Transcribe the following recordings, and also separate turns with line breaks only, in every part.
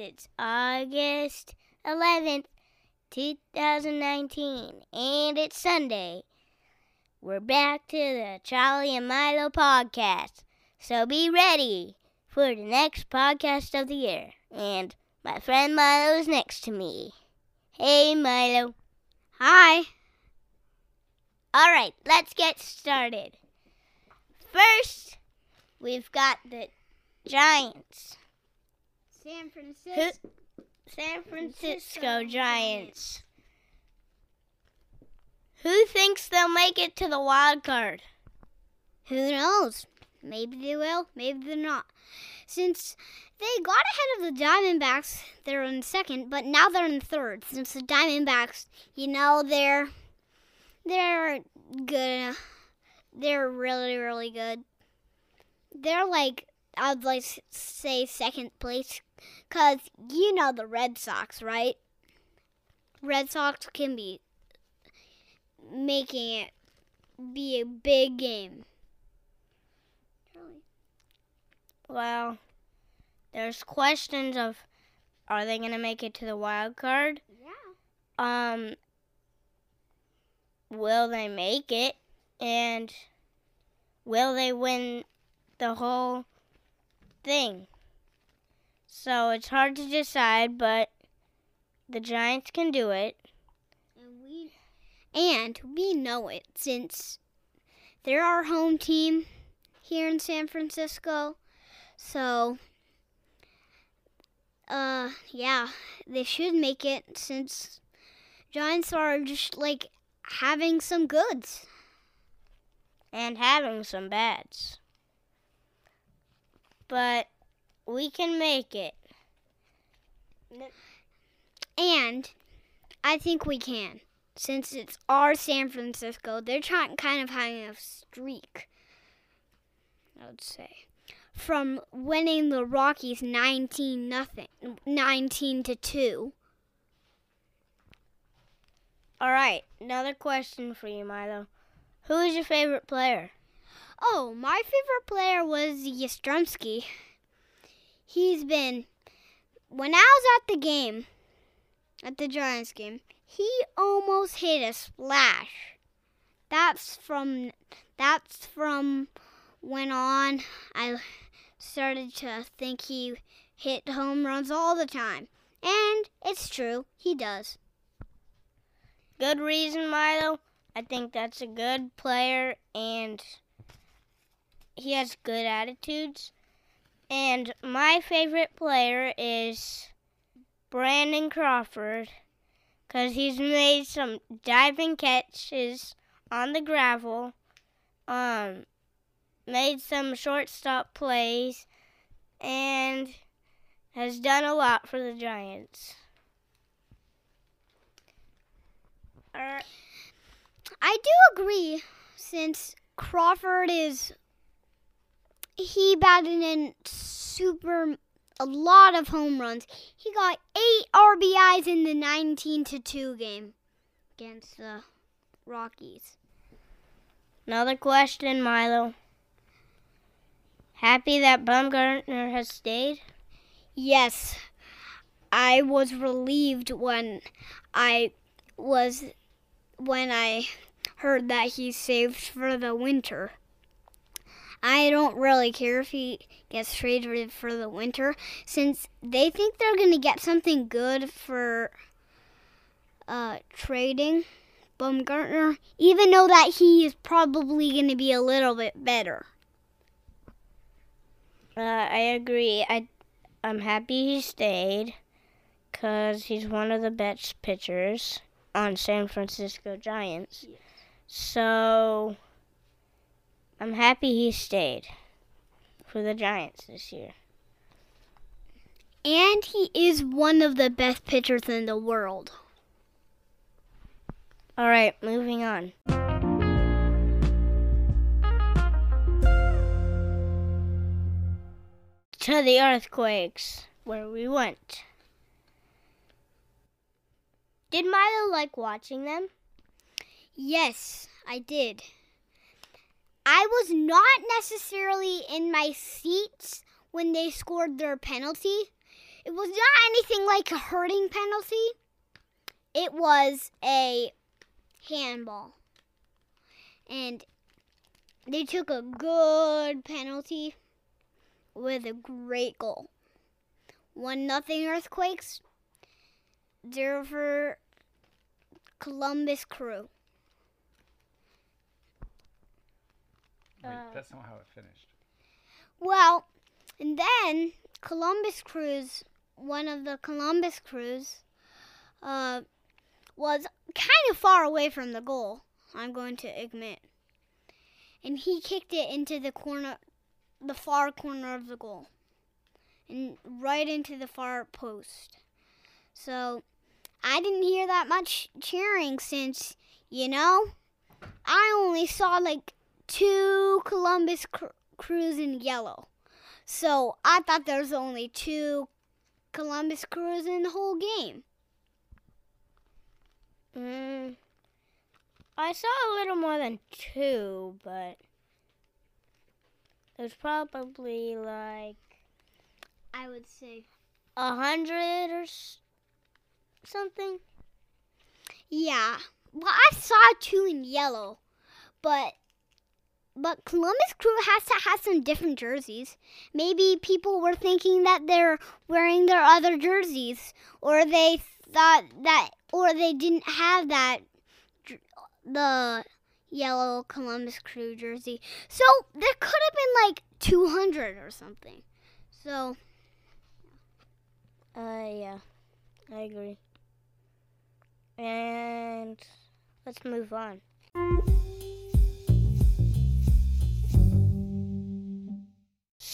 it's August 11th, 2019, and it's Sunday. We're back to the Charlie and Milo podcast, so be ready for the next podcast of the year. And my friend Milo is next to me. Hey, Milo.
Hi.
All right, let's get started. First, we've got the Giants.
San Francisco.
San Francisco Giants. Who thinks they'll make it to the wild card?
Who knows? Maybe they will, maybe they're not. Since they got ahead of the Diamondbacks, they're in second, but now they're in third. Since the Diamondbacks, you know, they're they're good. They're really, really good. They're like I'd like to say second place because you know the Red Sox, right? Red Sox can be making it be a big game.
Well, there's questions of are they going to make it to the wild card?
Yeah.
Um will they make it and will they win the whole thing? So it's hard to decide, but the Giants can do it.
And we and we know it since they're our home team here in San Francisco. So uh yeah, they should make it since Giants are just like having some goods.
and having some bads. But we can make it.
And I think we can. Since it's our San Francisco, they're trying kind of having a streak. I would say. From winning the Rockies 19 nothing 19 to 2.
All right, another question for you, Milo. Who is your favorite player?
Oh, my favorite player was Yastrzemski. He's been when I was at the game, at the Giants game, he almost hit a splash. That's from that's from when on I started to think he hit home runs all the time. And it's true, he does.
Good reason, Milo. I think that's a good player and he has good attitudes. And my favorite player is Brandon Crawford because he's made some diving catches on the gravel, um, made some shortstop plays, and has done a lot for the Giants.
I do agree since Crawford is he batted in super a lot of home runs. He got 8 RBIs in the 19 to 2 game against the Rockies.
Another question, Milo. Happy that Bumgarner has stayed?
Yes. I was relieved when I was when I heard that he saved for the winter. I don't really care if he gets traded for the winter since they think they're going to get something good for uh, trading Bumgarner, even though that he is probably going to be a little bit better.
Uh, I agree. I, I'm happy he stayed because he's one of the best pitchers on San Francisco Giants. So I'm happy he stayed for the Giants this year.
And he is one of the best pitchers in the world.
All right, moving on. To the earthquakes where we went. Did Milo like watching them?
Yes, I did. I was not necessarily in my seats when they scored their penalty it was not anything like a hurting penalty. It was a handball. And they took a good penalty with a great goal. One nothing earthquakes. Zero for Columbus Crew.
Wait,
Uh,
that's not how it finished.
Well, and then Columbus Crews, one of the Columbus Crews, uh, was kind of far away from the goal. I'm going to admit, and he kicked it into the corner, the far corner of the goal, and right into the far post. So I didn't hear that much cheering since, you know, I only saw like two Columbus cr- crews in yellow. So I thought there was only two Columbus crews in the whole game.
Mm, I saw a little more than two, but there's probably like
I would say.
a hundred or s- something.
Yeah. Well, I saw two in yellow, but but Columbus Crew has to have some different jerseys. Maybe people were thinking that they're wearing their other jerseys, or they thought that, or they didn't have that, the yellow Columbus Crew jersey. So there could have been like 200 or something. So
Uh, yeah, I agree. And let's move on.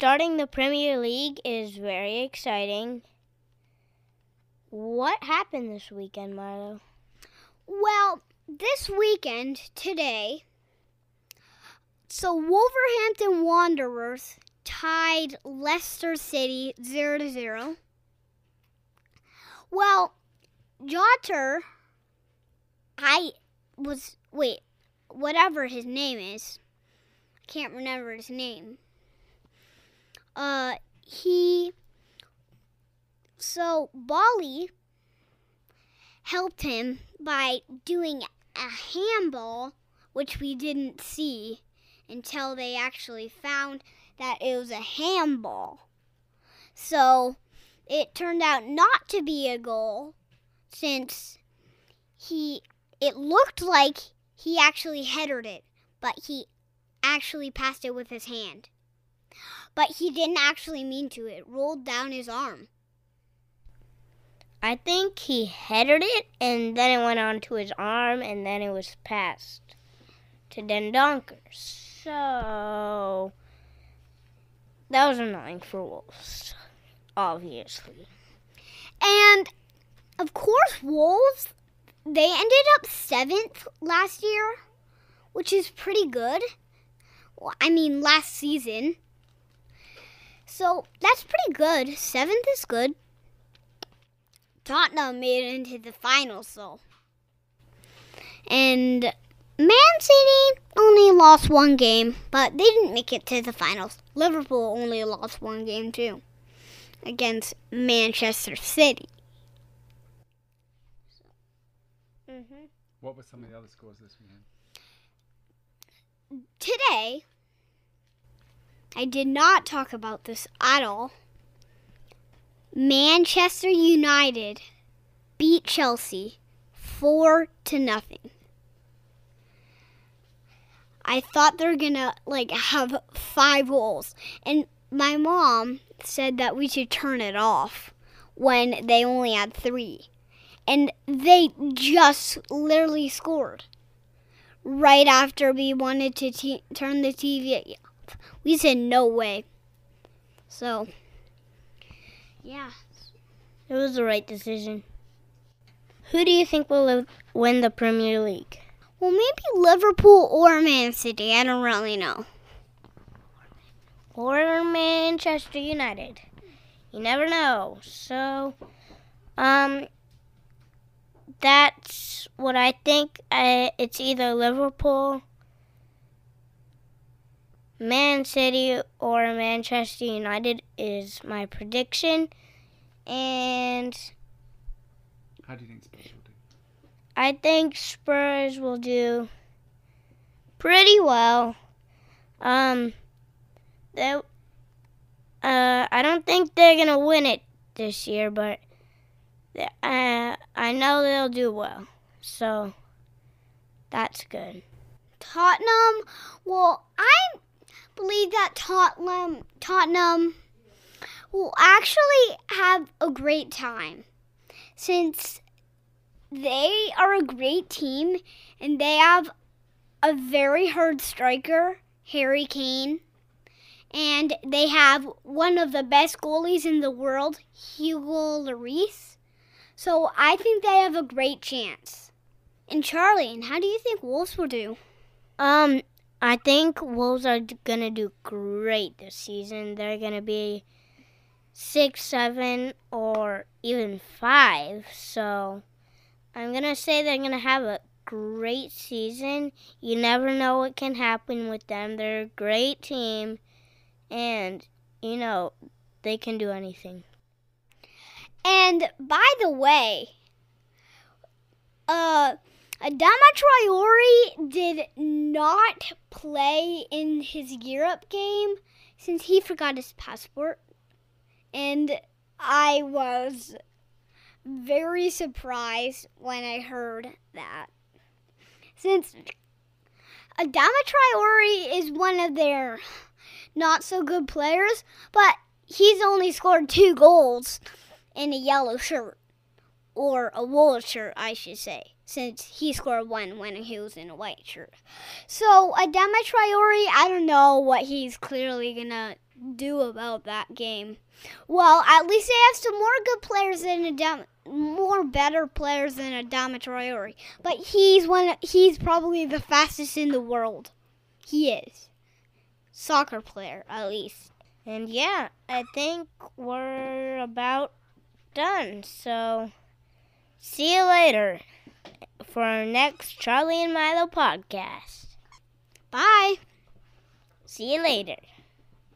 Starting the Premier League is very exciting. What happened this weekend, Milo?
Well, this weekend, today, so Wolverhampton Wanderers tied Leicester City 0 to 0. Well, Jotter, I was, wait, whatever his name is, I can't remember his name. Uh, he, so Boly helped him by doing a handball, which we didn't see until they actually found that it was a handball. So it turned out not to be a goal since he it looked like he actually headed it, but he actually passed it with his hand. But he didn't actually mean to. It rolled down his arm.
I think he headed it and then it went onto his arm and then it was passed to Dendoncker. So that was annoying for Wolves, obviously.
And of course, Wolves, they ended up seventh last year, which is pretty good. Well, I mean, last season. So that's pretty good. Seventh is good. Tottenham made it into the finals, though. And Man City only lost one game, but they didn't make it to the finals. Liverpool only lost one game, too, against Manchester City.
Mm-hmm.
What were some of the other scores this weekend?
today, I did not talk about this at all. Manchester United beat Chelsea four to nothing. I thought they're gonna like have five goals, and my mom said that we should turn it off when they only had three, and they just literally scored right after we wanted to t- turn the TV We said no way. So, yeah.
It was the right decision. Who do you think will win the Premier League?
Well, maybe Liverpool or Man City. I don't really know.
Or Manchester United? You never know. So, um, that's what I think. I, it's either Liverpool, Man City, or Manchester United is my prediction. And
How do you think Spurs will do?
I think Spurs will do pretty well. Um, they, uh, I don't think they're gonna win it this year, but they- uh, I know they'll do well. So that's good.
Tottenham. Well, I believe that Tottenham Tottenham will actually have a great time since they are a great team and they have a very hard striker, Harry Kane. And they have one of the best goalies in the world, Hugo Lloris. So I think they have a great chance. And Charlie, and how do you think Wolves will do?
Um, I think Wolves are gonna do great this season. They're gonna be six, seven, or even five. So I'm gonna say they're gonna have a great season. You never know what can happen with them. They're a great team, and you know they can do anything.
And by the way, uh, Adama Traore did not play in his Europe game since he forgot his passport. And I was very surprised when I heard that. Since Adama Traore is one of their not so good players, but he's only scored two goals in a yellow shirt. Or a wool shirt, I should say, since he scored one when he was in a white shirt. So, Adama Traore, I don't know what he's clearly gonna do about that game. Well, at least they have some more good players than Adama, more better players than Adama Traore. But he's one. He's probably the fastest in the world. He is. Soccer player, at least.
And yeah, I think we're about done. So see you later for our next Charlie and Milo podcast.
Bye.
See you later.